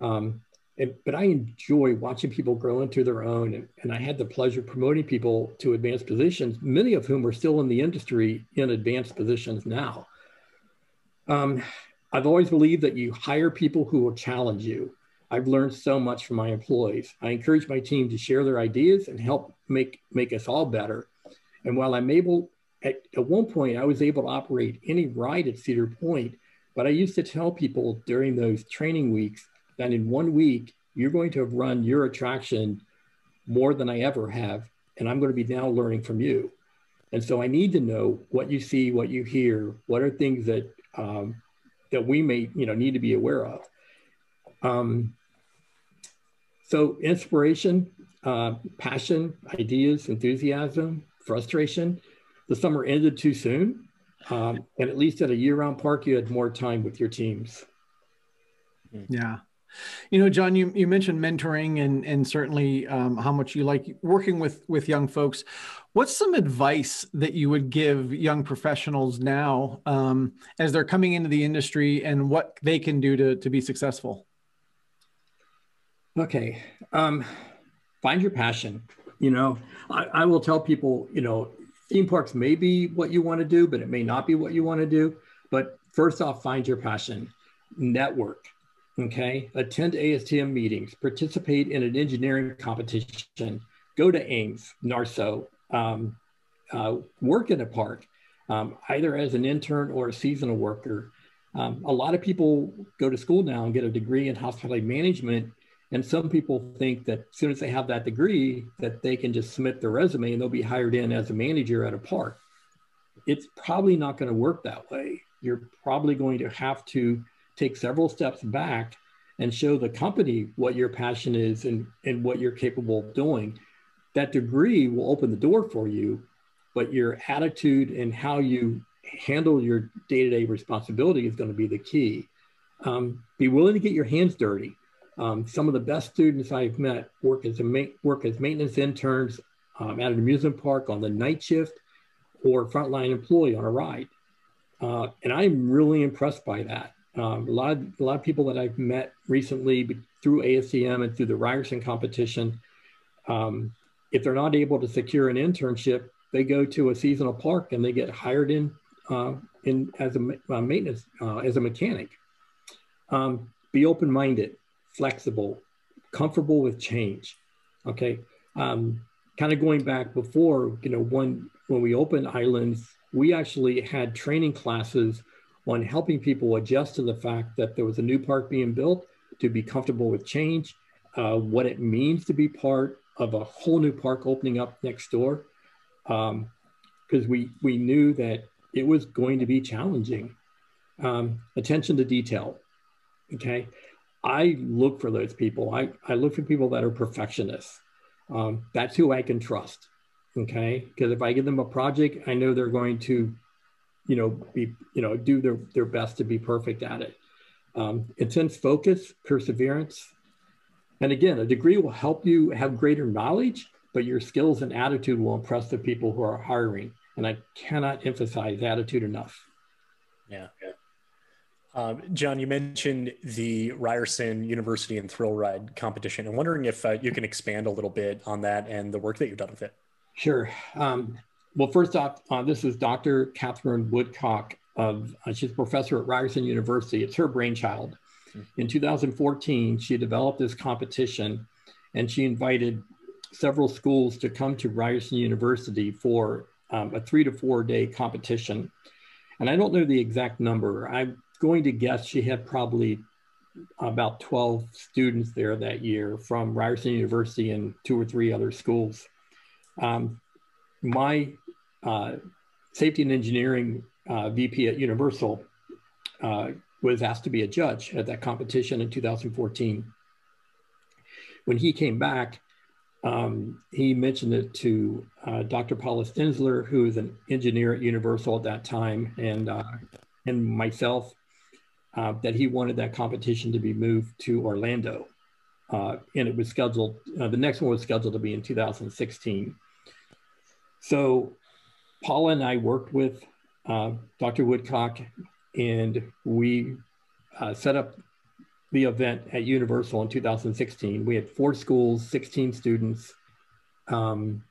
Speaker 1: Um, and, but I enjoy watching people grow into their own. And, and I had the pleasure of promoting people to advanced positions, many of whom are still in the industry in advanced positions now. Um, I've always believed that you hire people who will challenge you. I've learned so much from my employees. I encourage my team to share their ideas and help make, make us all better. And while I'm able, at, at one point, I was able to operate any ride at Cedar Point, but I used to tell people during those training weeks that in one week, you're going to have run your attraction more than I ever have. And I'm going to be now learning from you. And so I need to know what you see, what you hear, what are things that um, that we may you know need to be aware of. Um, so inspiration, uh, passion, ideas, enthusiasm, frustration. The summer ended too soon, um, and at least at a year-round park, you had more time with your teams.
Speaker 3: Yeah, you know, John, you, you mentioned mentoring and and certainly um, how much you like working with with young folks. What's some advice that you would give young professionals now um, as they're coming into the industry and what they can do to to be successful?
Speaker 1: Okay, um, find your passion. You know, I, I will tell people, you know, theme parks may be what you want to do, but it may not be what you want to do. But first off, find your passion. Network Okay, attend ASTM meetings, participate in an engineering competition, go to AIMS, NARSO, um, uh, work in a park, um, either as an intern or a seasonal worker. Um, a lot of people go to school now and get a degree in hospitality management, and some people think that as soon as they have that degree, that they can just submit their resume and they'll be hired in as a manager at a park. It's probably not going to work that way. You're probably going to have to take several steps back and show the company what your passion is and, and what you're capable of doing. That degree will open the door for you, but your attitude and how you handle your day to day responsibility is going to be the key. Um, be willing to get your hands dirty. Um, some of the best students I've met work as ma- work as maintenance interns um, at an amusement park on the night shift or frontline employee on a ride. Uh, and I'm really impressed by that. Um, a lot of a lot of people that I've met recently through ASTM and through the Ryerson competition, um, if they're not able to secure an internship, they go to a seasonal park and they get hired in uh, in as a uh, maintenance uh, as a mechanic. Um, be open minded, flexible, comfortable with change. Okay, um, kind of going back before, you know, when when we opened Islands, we actually had training classes on helping people adjust to the fact that there was a new park being built, to be comfortable with change, uh, what it means to be part of a whole new park opening up next door. Because um, we, we knew that it was going to be challenging. Um, attention to detail. Okay. I look for those people. I, I look for people that are perfectionists. Um, that's who I can trust. Okay. Because if I give them a project, I know they're going to you know, be, you know, do their, their best to be perfect at it. Um, intense focus, perseverance. And again, a degree will help you have greater knowledge, but your skills and attitude will impress the people who are hiring. And I cannot emphasize attitude enough.
Speaker 2: Yeah. yeah. Um, John, you mentioned the Ryerson University and Thrill Ride competition. I'm wondering if uh, you can expand a little bit on that and the work that you've done with it.
Speaker 1: Sure. Um, well, first off, uh, this is Dr. Kathryn Woodcock of, uh, she's a professor at Ryerson University. It's her brainchild. Mm-hmm. In 2014, she developed this competition and she invited several schools to come to Ryerson University for um, a three to four day competition. And I don't know the exact number. I'm going to guess she had probably about 12 students there that year from Ryerson University and two or three other schools. Um, my uh, safety and engineering uh, VP at Universal uh, was asked to be a judge at that competition in 2014. When he came back, um, he mentioned it to uh, Dr. Paula Stensler, who was an engineer at Universal at that time, and uh, and myself, uh, that he wanted that competition to be moved to Orlando, uh, and it was scheduled. Uh, the next one was scheduled to be in 2016. So, Paula and I worked with uh, Dr. Woodcock, and we set up the event at Universal in 2016. We had four schools, 16 students. Um,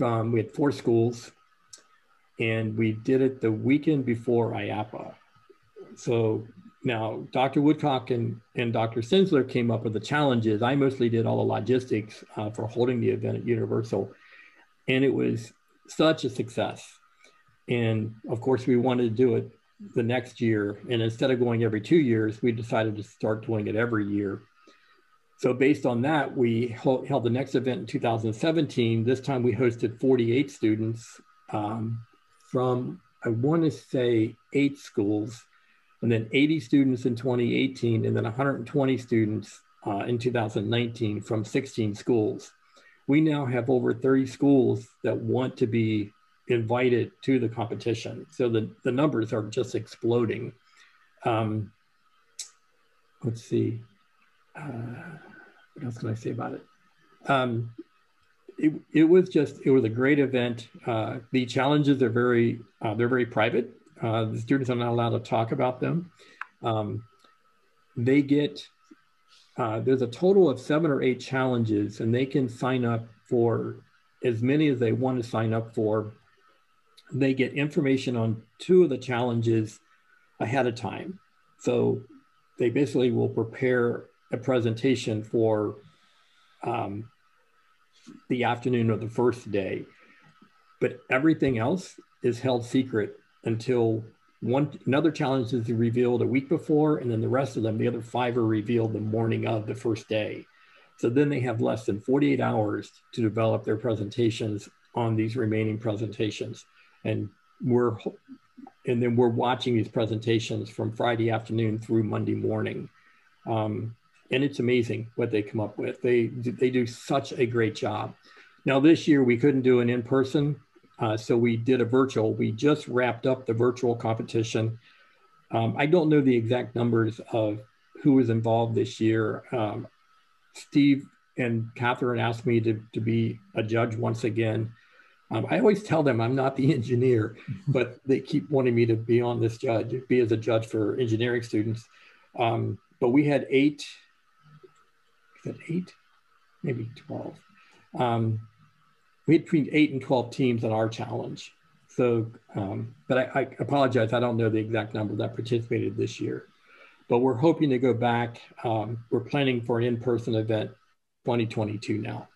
Speaker 1: from we had four schools, and we did it the weekend before IAAPA. So now Dr. Woodcock and, and Dr. Stensler came up with the challenges. I mostly did all the logistics uh, for holding the event at Universal, and it was such a success. And of course, we wanted to do it the next year. And instead of going every two years, we decided to start doing it every year. So based on that, we held the next event in 2017. This time we hosted 48 students um, from, I want to say, eight schools, and then 80 students in 2018, and then 120 students uh, in 2019 from 16 schools. We now have over 30 schools that want to be invited to the competition. So the, the numbers are just exploding. Um, let's see. Uh, what else can I say about it? Um, it, it was just it was a great event. Uh, the challenges are very uh, they're very private. Uh, the students are not allowed to talk about them. Um, they get uh, there's a total of seven or eight challenges, and they can sign up for as many as they want to sign up for they get information on two of the challenges ahead of time. So they basically will prepare a presentation for um, the afternoon of the first day. But everything else is held secret until one another challenge is revealed a week before, and then the rest of them, the other five are revealed the morning of the first day. So then they have less than 48 hours to develop their presentations on these remaining presentations and we're and then we're watching these presentations from Friday afternoon through Monday morning. Um, and it's amazing what they come up with. They they do such a great job. Now this year we couldn't do an in person, uh, so we did a virtual. We just wrapped up the virtual competition. Um, I don't know the exact numbers of who was involved this year. Um, Steve and Catherine asked me to, to be a judge once again. Um, I always tell them I'm not the engineer, but they keep wanting me to be on this judge, be as a judge for engineering students. Um, but we had eight, is eight? Maybe 12. We had between eight and 12 teams on our challenge. So, um, but I, I, apologize, I don't know the exact number that participated this year. But we're hoping to go back. Um, we're planning for an in person event 2022 now.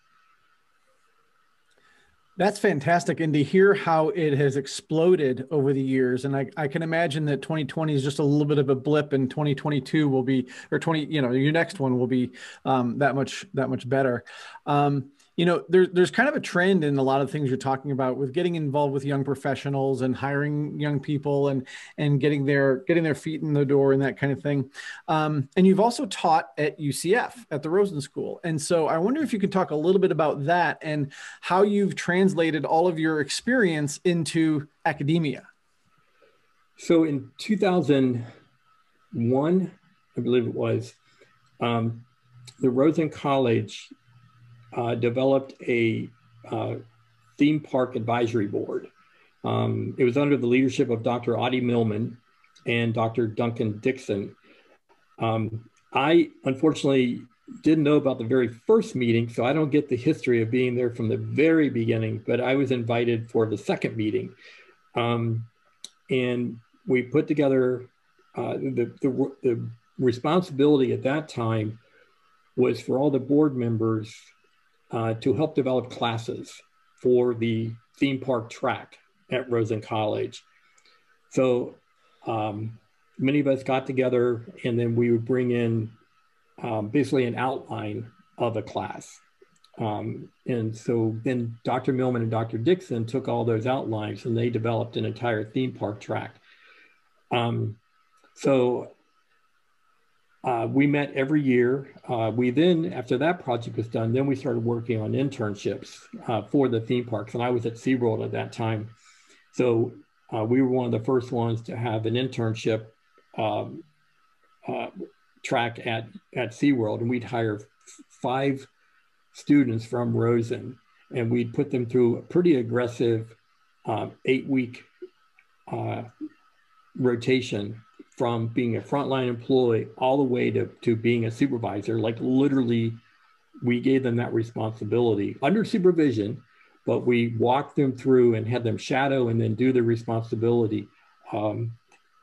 Speaker 3: That's fantastic. And to hear how it has exploded over the years. And I, I can imagine that 2020 is just a little bit of a blip and 2022 will be, or 20, you know, your next one will be um, that much, that much better. Um, you know there's there's kind of a trend in a lot of things you're talking about with getting involved with young professionals and hiring young people and and getting their getting their feet in the door and that kind of thing. Um, and you've also taught at ucf at the rosen school. And so i wonder if you could talk a little bit about that and how you've translated all of your experience into academia.
Speaker 1: So in 2001 i believe it was um, the rosen college uh, developed a uh, theme park advisory board. Um, it was under the leadership of Dr. Ady Milman and Dr. Duncan Dickson. Um, I unfortunately didn't know about the very first meeting, so I don't get the history of being there from the very beginning, but I was invited for the second meeting. Um, and we put together uh, the, the, the responsibility at that time was for all the board members to help develop classes for the theme park track at Rosen College. So um, many of us got together and then we would bring in um, basically an outline of a class. Um, and so then Dr. Milman and Dr. Dickson took all those outlines and they developed an entire theme park track. Um, so uh, we met every year. Uh, we then, after that project was done, then we started working on internships uh, for the theme parks. And I was at SeaWorld at that time. So uh, we were one of the first ones to have an internship um, uh, track at, at SeaWorld. And we'd hire five students from Rosen and we'd put them through a pretty aggressive um, eight week uh, rotation from being a frontline employee all the way to, to being a supervisor. Like literally, we gave them that responsibility under supervision, but we walked them through and had them shadow and then do the responsibility. Um,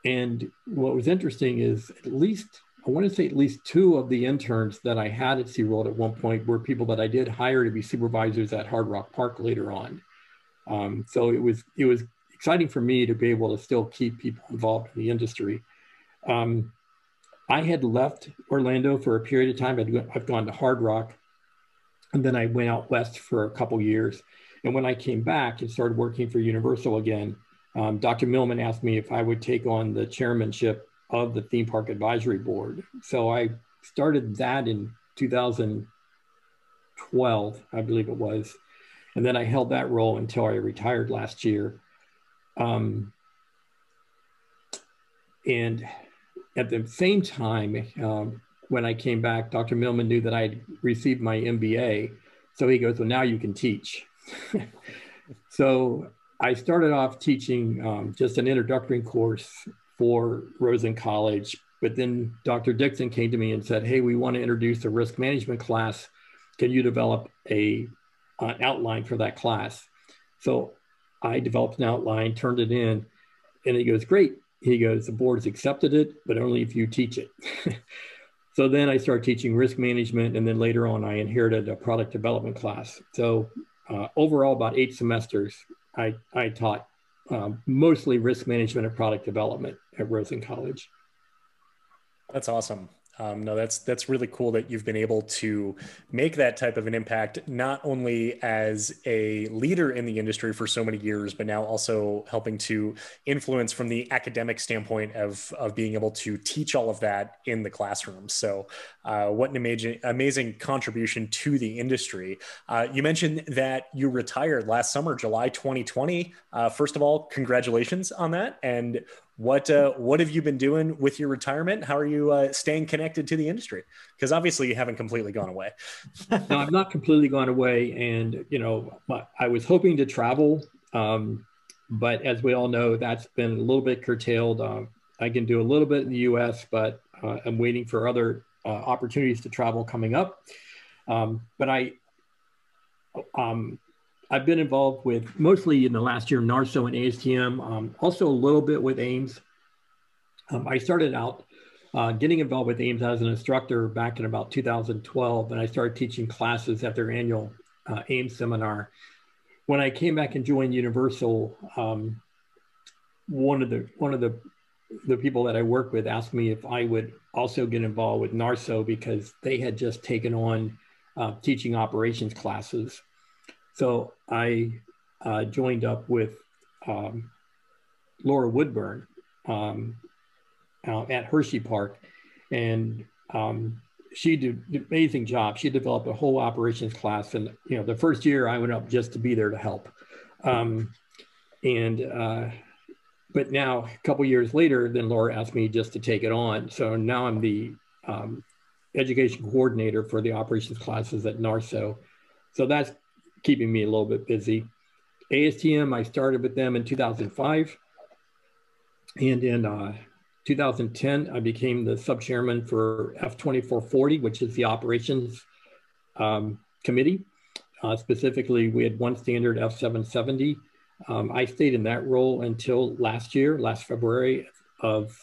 Speaker 1: and what was interesting is at least, I want to say at least two of the interns that I had at SeaWorld at one point were people that I did hire to be supervisors at Hard Rock Park later on. Um, so it was, it was exciting for me to be able to still keep people involved in the industry. Um, I had left Orlando for a period of time. i I've gone to Hard Rock, and then I went out west for a couple years. And when I came back and started working for Universal again, um, Dr. Milman asked me if I would take on the chairmanship of the theme park advisory board. So I started that in 2012, I believe it was. And then I held that role until I retired last year. Um, and at the same time, um, when I came back, Dr. Milman knew that I had received my MBA. So he goes, Well, now you can teach. so I started off teaching um, just an introductory course for Rosen College. But then Dr. Dickson came to me and said, Hey, we want to introduce a risk management class. Can you develop a, an outline for that class? So I developed an outline, turned it in, and he goes, Great he goes, the board has accepted it, but only if you teach it. so then I started teaching risk management, and then later on, I inherited a product development class. So uh, overall, about eight semesters, I, I taught um, mostly risk management and product development at Rosen College.
Speaker 2: That's awesome. Um, no, that's that's really cool that you've been able to make that type of an impact, not only as a leader in the industry for so many years, but now also helping to influence from the academic standpoint of of being able to teach all of that in the classroom. So, uh, what an amazing amazing contribution to the industry. Uh, you mentioned that you retired last summer, July 2020. Uh, first of all, congratulations on that, and what uh, what have you been doing with your retirement? How are you uh, staying connected to the industry? Because obviously you haven't completely gone away.
Speaker 1: no, I've not completely gone away, and you know I was hoping to travel, um, but as we all know, that's been a little bit curtailed. Um, I can do a little bit in the U.S., but uh, I'm waiting for other uh, opportunities to travel coming up. Um, but I, um, I've been involved with mostly in the last year NARSO and ASTM, um, also a little bit with AIMS. Um, I started out uh, getting involved with AIMS as an instructor back in about 2012, and I started teaching classes at their annual uh, AIMS seminar. When I came back and joined Universal, um, one of the one of the the people that I work with asked me if I would also get involved with NARSO because they had just taken on uh, teaching operations classes so I uh, joined up with um, Laura Woodburn um, uh, at Hershey Park, and um, she did an amazing job. She developed a whole operations class, and you know, the first year I went up just to be there to help, um, and uh, but now a couple years later, then Laura asked me just to take it on. So now I'm the um, education coordinator for the operations classes at NARSO. So that's keeping me a little bit busy. ASTM, I started with them in 2005. And in uh, 2010, I became the sub chairman for F2440, which is the operations um, committee. Uh, specifically, we had one standard F770. Um, I stayed in that role until last year, last February of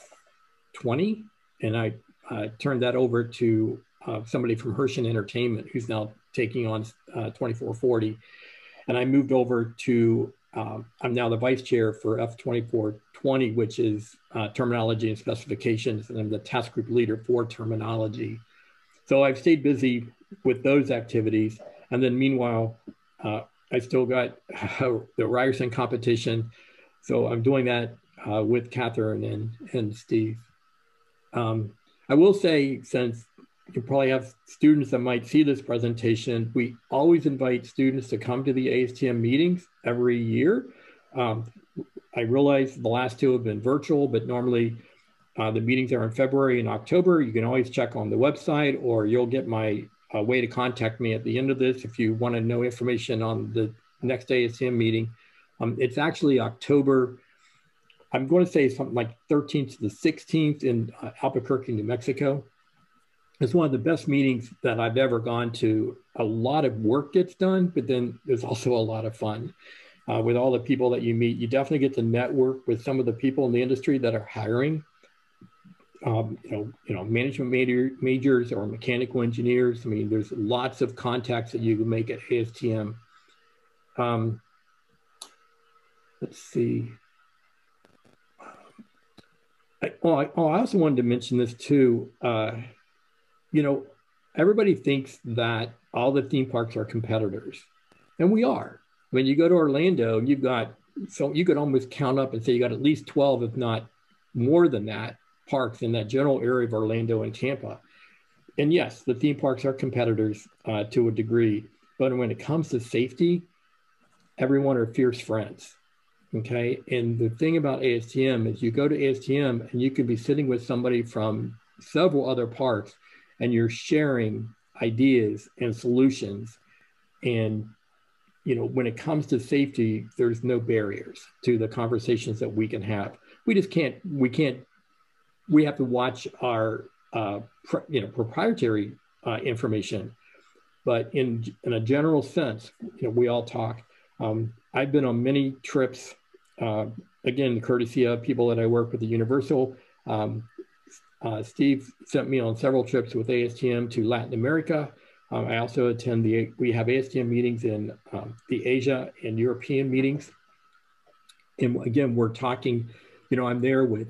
Speaker 1: 20, and I uh, turned that over to uh, somebody from Herschend Entertainment who's now taking on uh, 2440. And I moved over to, um, I'm now the vice chair for F2420, which is uh, terminology and specifications, and I'm the task group leader for terminology. So I've stayed busy with those activities. And then meanwhile, uh, I still got the Ryerson competition. So I'm doing that uh, with Catherine and, and Steve. Um, I will say, since you probably have students that might see this presentation, we always invite students to come to the ASTM meetings every year. Um, I realize the last two have been virtual, but normally uh, the meetings are in February and October. You can always check on the website or you'll get my uh, way to contact me at the end of this if you want to know information on the next ASTM meeting. Um, it's actually October I'm going to say something like 13th to the 16th in uh, Albuquerque, New Mexico. It's one of the best meetings that I've ever gone to. A lot of work gets done, but then there's also a lot of fun uh, with all the people that you meet. You definitely get to network with some of the people in the industry that are hiring. Um, you know, you know, management major, majors or mechanical engineers. I mean, there's lots of contacts that you can make at ASTM. Um, let's see. I, oh, I, oh, I also wanted to mention this too. Uh, you know, everybody thinks that all the theme parks are competitors, and we are. When you go to Orlando, you've got so you could almost count up and say you got at least 12, if not more than that, parks in that general area of Orlando and Tampa. And yes, the theme parks are competitors uh, to a degree, but when it comes to safety, everyone are fierce friends. Okay. And the thing about ASTM is you go to ASTM and you can be sitting with somebody from several other parks and you're sharing ideas and solutions. And, you know, when it comes to safety, there's no barriers to the conversations that we can have. We just can't, we can't, we have to watch our, uh, you know, proprietary uh, information. But in, in a general sense, you know, we all talk. Um, I've been on many trips uh, again, courtesy of people that I work with at Universal. Um, uh, Steve sent me on several trips with ASTM to Latin America. Um, I also attend the, we have ASTM meetings in um, the Asia and European meetings. And again, we're talking, you know, I'm there with,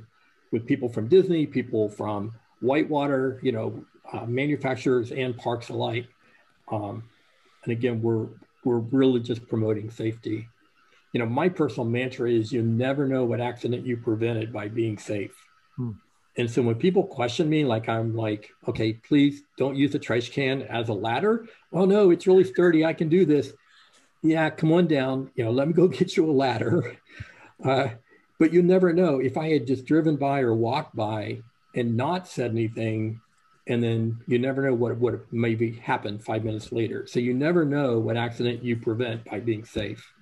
Speaker 1: with people from Disney, people from Whitewater, you know, uh, manufacturers and parks alike. Um, and again, we're, we're really just promoting safety you know, my personal mantra is you never know what accident you prevented by being safe. Hmm. And so when people question me, like I'm like, okay, please don't use the trash can as a ladder. Oh no, it's really sturdy. I can do this. Yeah, come on down. You know, let me go get you a ladder. Uh, but you never know. If I had just driven by or walked by and not said anything, and then you never know what would maybe happen five minutes later. So you never know what accident you prevent by being safe.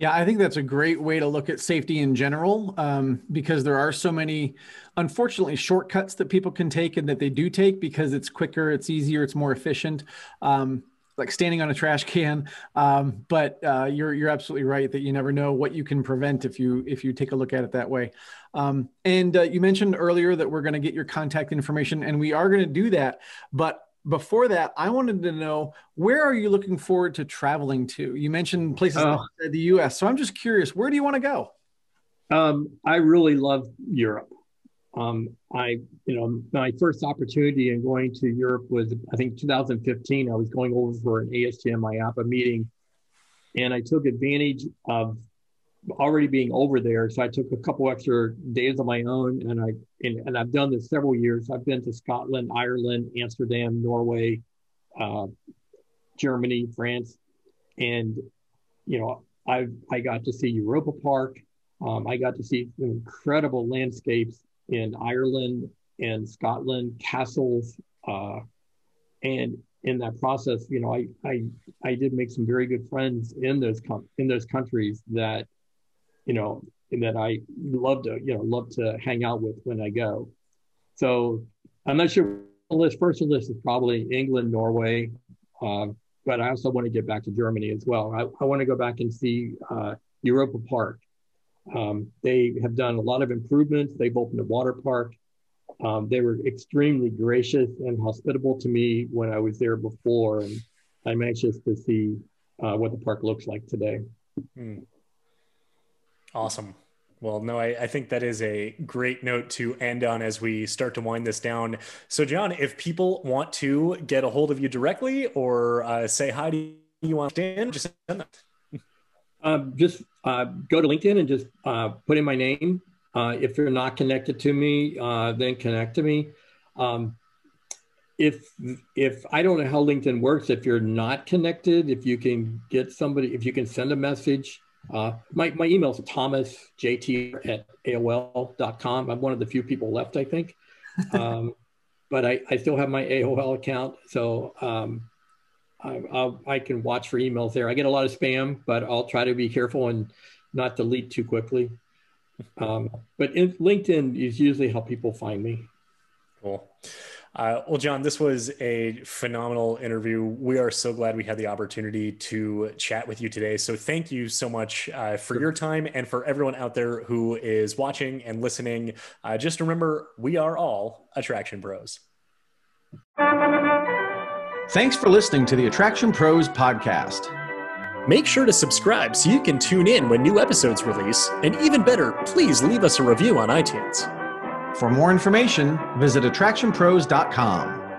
Speaker 3: Yeah, I think that's a great way to look at safety in general um, because there are so many, unfortunately, shortcuts that people can take and that they do take because it's quicker, it's easier, it's more efficient. Um, like standing on a trash can, um, but uh, you're you're absolutely right that you never know what you can prevent if you if you take a look at it that way. Um, and uh, you mentioned earlier that we're going to get your contact information, and we are going to do that. But before that, I wanted to know where are you looking forward to traveling to? You mentioned places uh, outside the U.S., so I'm just curious, where do you want to go?
Speaker 1: Um, I really love Europe. Um, I, you know, my first opportunity in going to Europe was, I think, 2015. I was going over for an ASTM IAAPA meeting, and I took advantage of already being over there. So I took a couple extra days on my own, and I and, and I've done this several years. I've been to Scotland, Ireland, Amsterdam, Norway, uh, Germany, France, and you know I I got to see Europa Park. Um, I got to see incredible landscapes in Ireland and Scotland, castles, uh, and in that process, you know, I I I did make some very good friends in those com- in those countries that you know, that I love to, you know, love to hang out with when I go. So I'm not sure the list. First on the list is probably England, Norway, uh, but I also want to get back to Germany as well. I, I want to go back and see uh, Europa Park. Um, they have done a lot of improvements. They've opened a water park. um, they were extremely gracious and hospitable to me when I was there before, and I'm anxious to see uh, what the park looks like today. Mm.
Speaker 2: Awesome. Well, no, I, I, think that is a great note to end on as we start to wind this down. So, John, if people want to get a hold of you directly or uh, say hi to you on LinkedIn, just send that.
Speaker 1: Uh, just uh, go to LinkedIn and just uh, put in my name. Uh, if you're not connected to me, uh, then connect to me. Um, if if I don't know how LinkedIn works, if you're not connected, if you can get somebody, if you can send a message uh, my, my email is thomasjt at AOL.com. I'm one of the few people left, I think. Um, but I, I still have my AOL account. So um, I, I'll, I can watch for emails there. I get a lot of spam, but I'll try to be careful and not delete too quickly. Um, but in, LinkedIn is usually how people find me.
Speaker 2: Cool. Uh, well, John, this was a phenomenal interview. We are so glad we had the opportunity to chat with you today. So, thank you so much uh, for your time and for everyone out there who is watching and listening. Uh, just remember, we are all Attraction Pros.
Speaker 4: Thanks for listening to the Attraction Pros podcast.
Speaker 2: Make sure to subscribe so you can tune in when new episodes release. And even better, please leave us a review on iTunes.
Speaker 4: For more information, visit attractionpros.com.